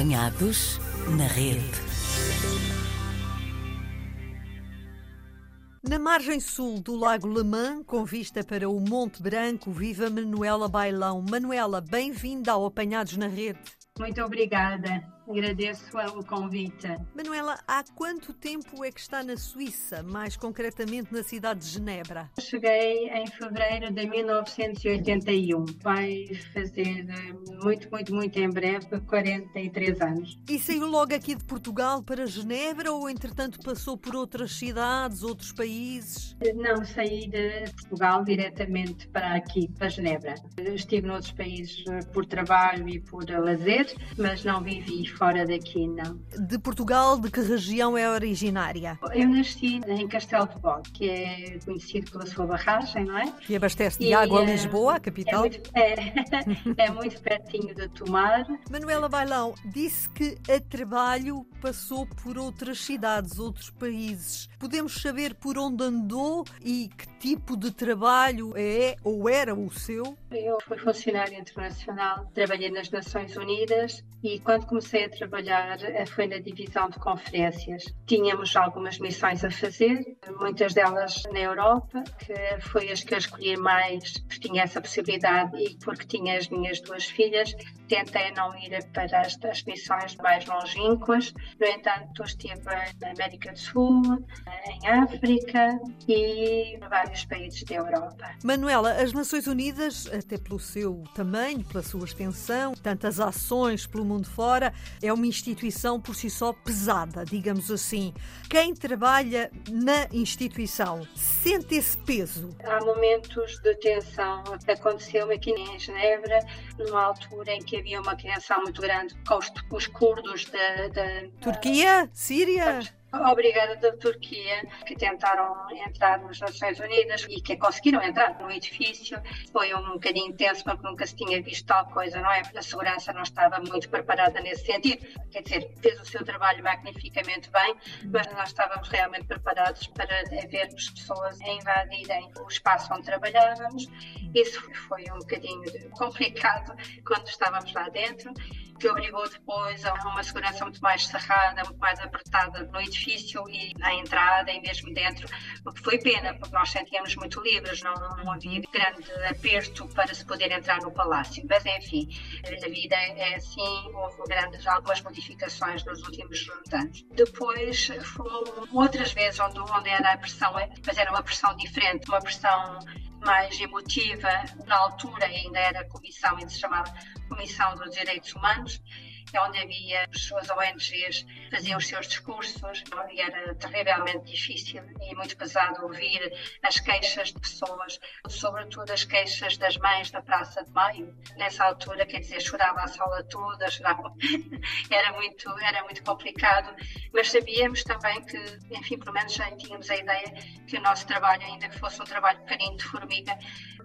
Apanhados na rede. Na margem sul do Lago Lemã, com vista para o Monte Branco, viva Manuela Bailão. Manuela, bem-vinda ao Apanhados na Rede. Muito obrigada. Agradeço o convite. Manuela, há quanto tempo é que está na Suíça, mais concretamente na cidade de Genebra? Cheguei em fevereiro de 1981. Vai fazer eh, muito, muito, muito em breve 43 anos. E saiu logo aqui de Portugal para Genebra ou, entretanto, passou por outras cidades, outros países? Não, saí de Portugal diretamente para aqui, para Genebra. Estive noutros países eh, por trabalho e por lazer, mas não vivi fora daqui, não. De Portugal, de que região é originária? Eu nasci em Castelo de Bode, que é conhecido pela sua barragem, não é? Que abastece de e, água a eh, Lisboa, a capital. É muito, é, é muito pertinho de Tomar. Manuela Bailão disse que a trabalho passou por outras cidades, outros países. Podemos saber por onde andou e que tipo de trabalho é ou era o seu? Eu fui funcionária internacional, trabalhei nas Nações Unidas e quando comecei a trabalhar eh, foi na divisão de conferências. Tínhamos algumas missões a fazer, muitas delas na Europa, que foi as que eu escolhi mais, porque tinha essa possibilidade e porque tinha as minhas duas filhas. Tentei não ir para estas missões mais longínquas, no entanto, estive na América do Sul, em África e em vários países da Europa. Manuela, as Nações Unidas, até pelo seu tamanho, pela sua extensão, tantas ações pelo mundo fora, é uma instituição por si só pesada, digamos assim. Quem trabalha na instituição sente esse peso? Há momentos de tensão. Aconteceu aqui em Genebra, numa altura em que havia uma tensão muito grande com os, os curdos da, da Turquia, Síria. Obrigada da Turquia, que tentaram entrar nas Nações Unidas e que conseguiram entrar no edifício. Foi um bocadinho intenso, porque nunca se tinha visto tal coisa, não é? A segurança não estava muito preparada nesse sentido. Quer dizer, fez o seu trabalho magnificamente bem, mas nós estávamos realmente preparados para vermos pessoas invadirem o espaço onde trabalhávamos. Isso foi um bocadinho complicado quando estávamos lá dentro que obrigou depois a uma segurança muito mais cerrada, muito mais apertada no edifício e na entrada e mesmo dentro, o que foi pena, porque nós sentíamos muito livres, não, não havia grande aperto para se poder entrar no palácio. Mas enfim, a vida é assim, houve grandes, algumas modificações nos últimos anos. Depois foram outras vezes onde, onde era a pressão, mas era uma pressão diferente, uma pressão mais emotiva, na altura ainda era comissão, ainda se chamava Comissão dos Direitos Humanos, é onde havia pessoas ONGs faziam os seus discursos e era terrivelmente difícil e muito pesado ouvir as queixas de pessoas, sobretudo as queixas das mães da Praça de Maio. Nessa altura, quer dizer, chorava a sala toda, chorava. era muito era muito complicado, mas sabíamos também que, enfim, pelo menos já tínhamos a ideia que o nosso trabalho, ainda que fosse um trabalho pequenino de formiga,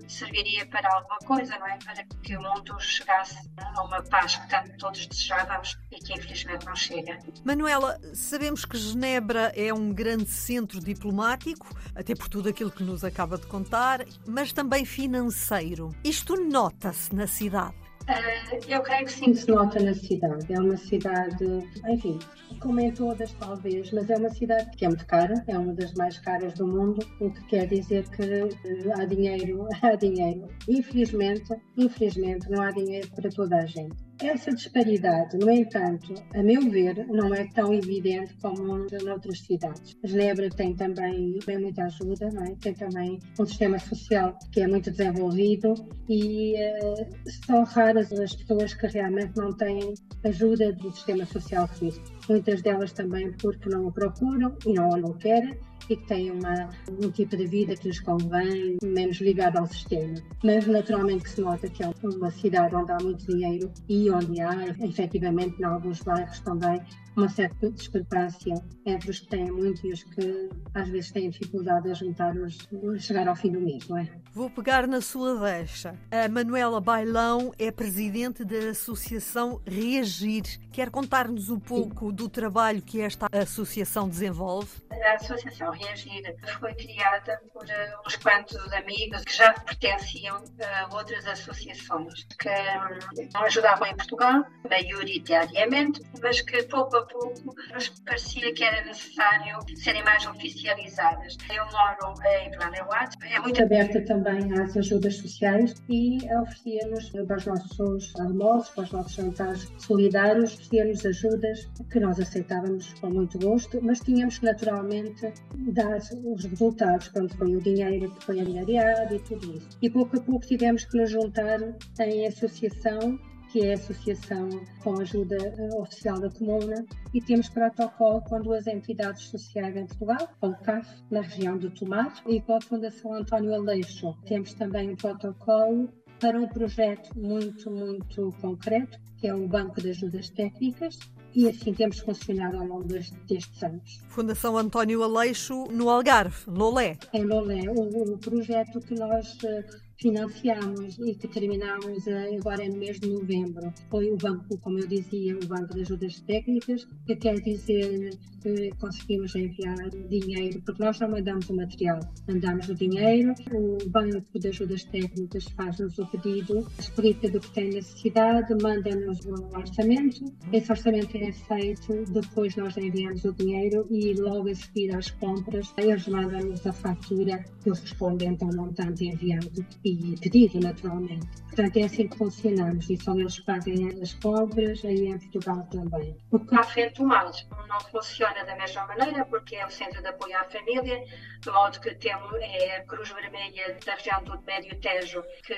serviria para alguma coisa, não é? Para que o mundo chegasse a uma paz que tanto todos desejávamos e que infelizmente não chega. Manuela, sabemos que Genebra é um grande centro diplomático, até por tudo aquilo que nos acaba de contar, mas também financeiro. Isto nota-se na cidade. Uh, eu creio que sim se nota na cidade. É uma cidade, enfim, como em todas talvez, mas é uma cidade que é muito cara, é uma das mais caras do mundo, o que quer dizer que uh, há dinheiro, há dinheiro. Infelizmente, infelizmente não há dinheiro para toda a gente. Essa disparidade, no entanto, a meu ver, não é tão evidente como noutras cidades. Genebra tem também bem muita ajuda, é? tem também um sistema social que é muito desenvolvido e uh, são raras as pessoas que realmente não têm ajuda do sistema social suíço. Muitas delas também porque não o procuram e não o querem e que têm uma, um tipo de vida que lhes convém, menos ligado ao sistema. Mas naturalmente que se nota que é uma cidade onde há muito dinheiro e onde há, efetivamente, em alguns bairros também, uma certa discrepância entre os que têm muito e os que às vezes têm dificuldade a juntar os, a chegar ao fim do mês, não é? Vou pegar na sua deixa. A Manuela Bailão é presidente da Associação Reagir. Quer contar-nos um pouco do trabalho que esta associação desenvolve? A Associação Reagir foi criada por uh, uns quantos amigos que já pertenciam a outras associações que um, ajudavam em Portugal, maioritariamente, mas que pouco a pouco nos parecia que era necessário serem mais oficializadas. Eu moro em Planeuat, é muito aberta também às ajudas sociais e oferecia-nos para os nossos almoços, para os nossos jantares solidários, oferecia-nos ajudas que nós aceitávamos com muito gosto, mas tínhamos naturalmente dar os resultados, quando foi o dinheiro que foi angariado e tudo isso. E pouco a pouco tivemos que nos juntar em associação que é a Associação com Ajuda eh, Oficial da Comuna, e temos protocolo com duas entidades sociais em Portugal, com o CAF, na região do Tomar, e com a Fundação António Aleixo. Temos também um protocolo para um projeto muito, muito concreto, que é o Banco de Ajudas Técnicas, e assim temos funcionado ao longo destes anos. Fundação António Aleixo, no Algarve, Lolé. Em Lolé, o, o projeto que nós eh, financiámos e que terminámos eh, agora no mês de novembro. Foi o banco, como eu dizia, o Banco de Ajudas Técnicas, que quer dizer que conseguimos enviar dinheiro, porque nós não mandamos o material, mandamos o dinheiro, o Banco de Ajudas Técnicas faz-nos o pedido, explica do que tem necessidade, manda-nos o orçamento, esse orçamento é feito, depois nós enviamos o dinheiro e logo a seguir às compras, eles mandam-nos a fatura correspondente ao montante enviado e pedido, naturalmente. Portanto, é assim que funcionamos e são eles que fazem as compras aí em Portugal também. O Café Tomás não funciona da mesma maneira porque é o Centro de Apoio à Família, de modo que temos é a Cruz Vermelha da região do Médio Tejo que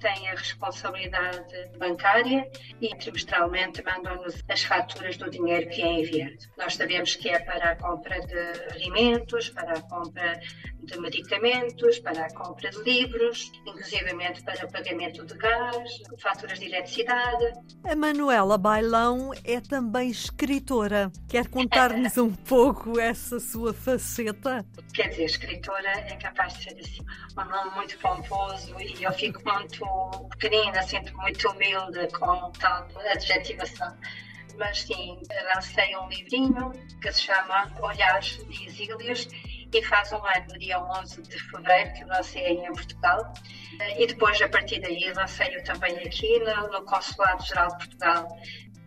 tem a responsabilidade bancária e trimestralmente mandam-nos as faturas do dinheiro que é enviado. Nós sabemos que é para a compra de alimentos, para a compra de medicamentos, para a compra de livros, inclusivamente para pagamento de gás, faturas de eletricidade. A Manuela Bailão é também escritora. Quer contar-nos um pouco essa sua faceta? Quer dizer, escritora é capaz de ser assim, um nome muito pomposo e eu fico muito pequenina, sinto muito humilde com tal adjetivação mas sim, lancei um livrinho que se chama Olhares de Exílios e faz um ano, no dia 11 de fevereiro, que lancei em Portugal. E depois, a partir daí, lancei-o também aqui no, no Consulado-Geral de Portugal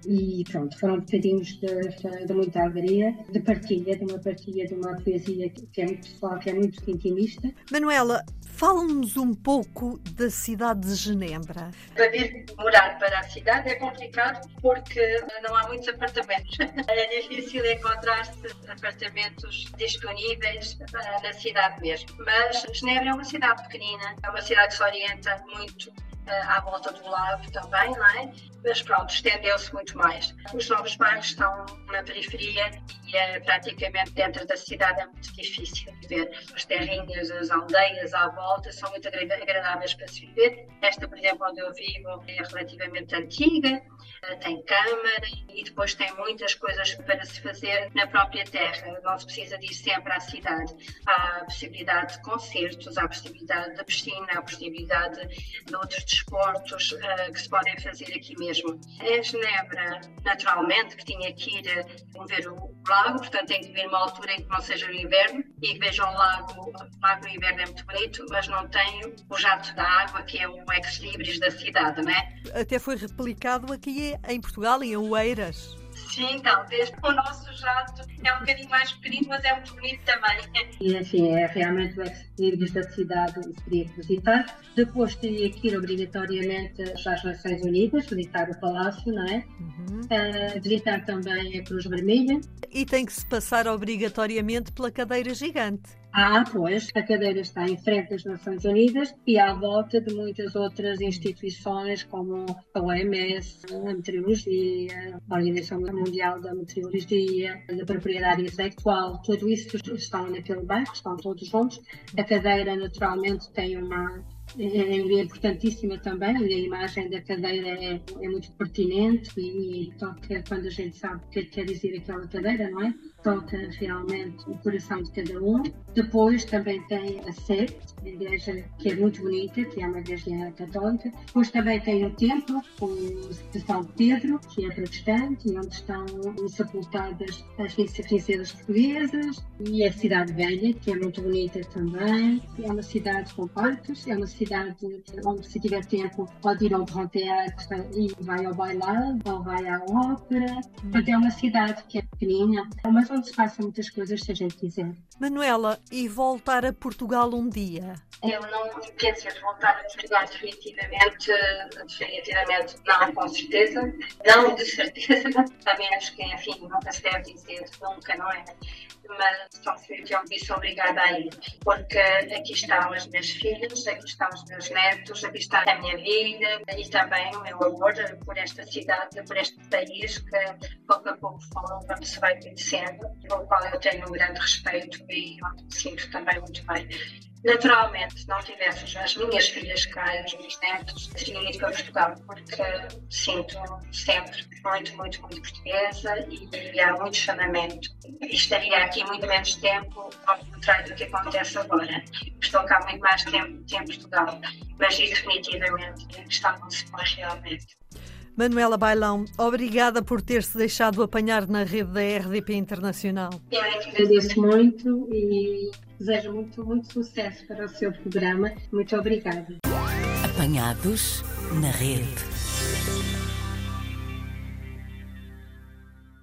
e pronto, foram bocadinhos de, de, muita alegria, de partilha, de uma partilha de uma poesia que é muito pessoal, que é muito intimista. Manuela, fala-nos um pouco da cidade de Genebra. Para vir morar para a cidade é complicado porque não há muitos apartamentos. É difícil encontrar-se apartamentos disponíveis na cidade mesmo. Mas Genebra é uma cidade pequenina, é uma cidade que se orienta muito à volta do lago também, não é? Mas pronto, estendeu-se muito mais. Os novos bairros estão na periferia e é praticamente dentro da cidade é muito difícil viver. As terrinhas, as aldeias à volta são muito agradáveis para se viver. Esta, por exemplo, onde eu vivo é relativamente antiga, eh, tem câmara e depois tem muitas coisas para se fazer na própria terra. Não se precisa de ir sempre à cidade. Há a possibilidade de concertos, há a possibilidade da piscina, há a possibilidade de outros desportos uh, que se podem fazer aqui mesmo. Em Genebra, naturalmente, que tinha que ir uh, ver o lago, portanto tem que vir uma altura em que não seja o inverno e que vejam o lago. O lago no inverno é muito bonito, mas não tem o jato da água, que é o ex-libris da cidade, não é? Até foi replicado aqui em Portugal, em Oeiras. Sim, talvez o nosso jato é um bocadinho mais pequenino, mas é muito bonito também. E assim, é realmente o ex-libris da cidade que teria que visitar. Depois teria que ir obrigatoriamente às Nações Unidas, visitar o Palácio, não é? Uhum. Uh, visitar também a Cruz Vermelha. E tem que se passar obrigatoriamente pela cadeira gigante. Ah, pois, a cadeira está em frente das Nações Unidas e à volta de muitas outras instituições como a OMS, a Meteorologia, a Organização Mundial da Meteorologia, a Propriedade Intelectual, tudo isso estão naquele bairro, estão todos juntos. A cadeira, naturalmente, tem uma é, é importantíssima também e a imagem da cadeira é, é muito pertinente e, e, toca quando a gente sabe o que quer dizer aquela cadeira, não é? Toca realmente o coração de cada um. Depois também tem a sede, a igreja que é muito bonita, que é uma igreja católica. Depois também tem o templo, de São Pedro, que é protestante, onde estão sepultadas as princesas portuguesas, e a Cidade Velha, que é muito bonita também. É uma cidade com parques, é uma cidade onde, se tiver tempo, pode ir ao Grand Théâtre e vai ao bailado, ou vai à ópera. Portanto, é uma cidade que é pequenina, mas onde se passam muitas coisas, se a gente quiser. Manuela, e voltar a Portugal um dia? Eu não penso em voltar a Portugal definitivamente, definitivamente não, com certeza. Não, de certeza, a menos que, enfim, nunca se deve dizer nunca, não é? Mas só se eu me disse obrigada a ir, porque aqui estão as minhas filhas, aqui estão os meus netos, aqui está a minha vida e também o meu amor por esta cidade, por este país que pouco a pouco quando se vai conhecendo, pelo qual eu tenho um grande respeito e onde me sinto também muito bem. Naturalmente, se não tivesse as minhas filhas cá, os meus netos, teria ido para Portugal, porque sinto sempre muito, muito, muito portuguesa e, e há muito chamamento. Estaria aqui muito menos tempo, ao contrário do que acontece agora. Estou cá muito mais tempo que em Portugal, mas isso definitivamente está não se pode realmente. Manuela Bailão, obrigada por ter-se deixado apanhar na rede da RDP Internacional. Eu é que agradeço muito e desejo muito, muito sucesso para o seu programa. Muito obrigada. Apanhados na rede.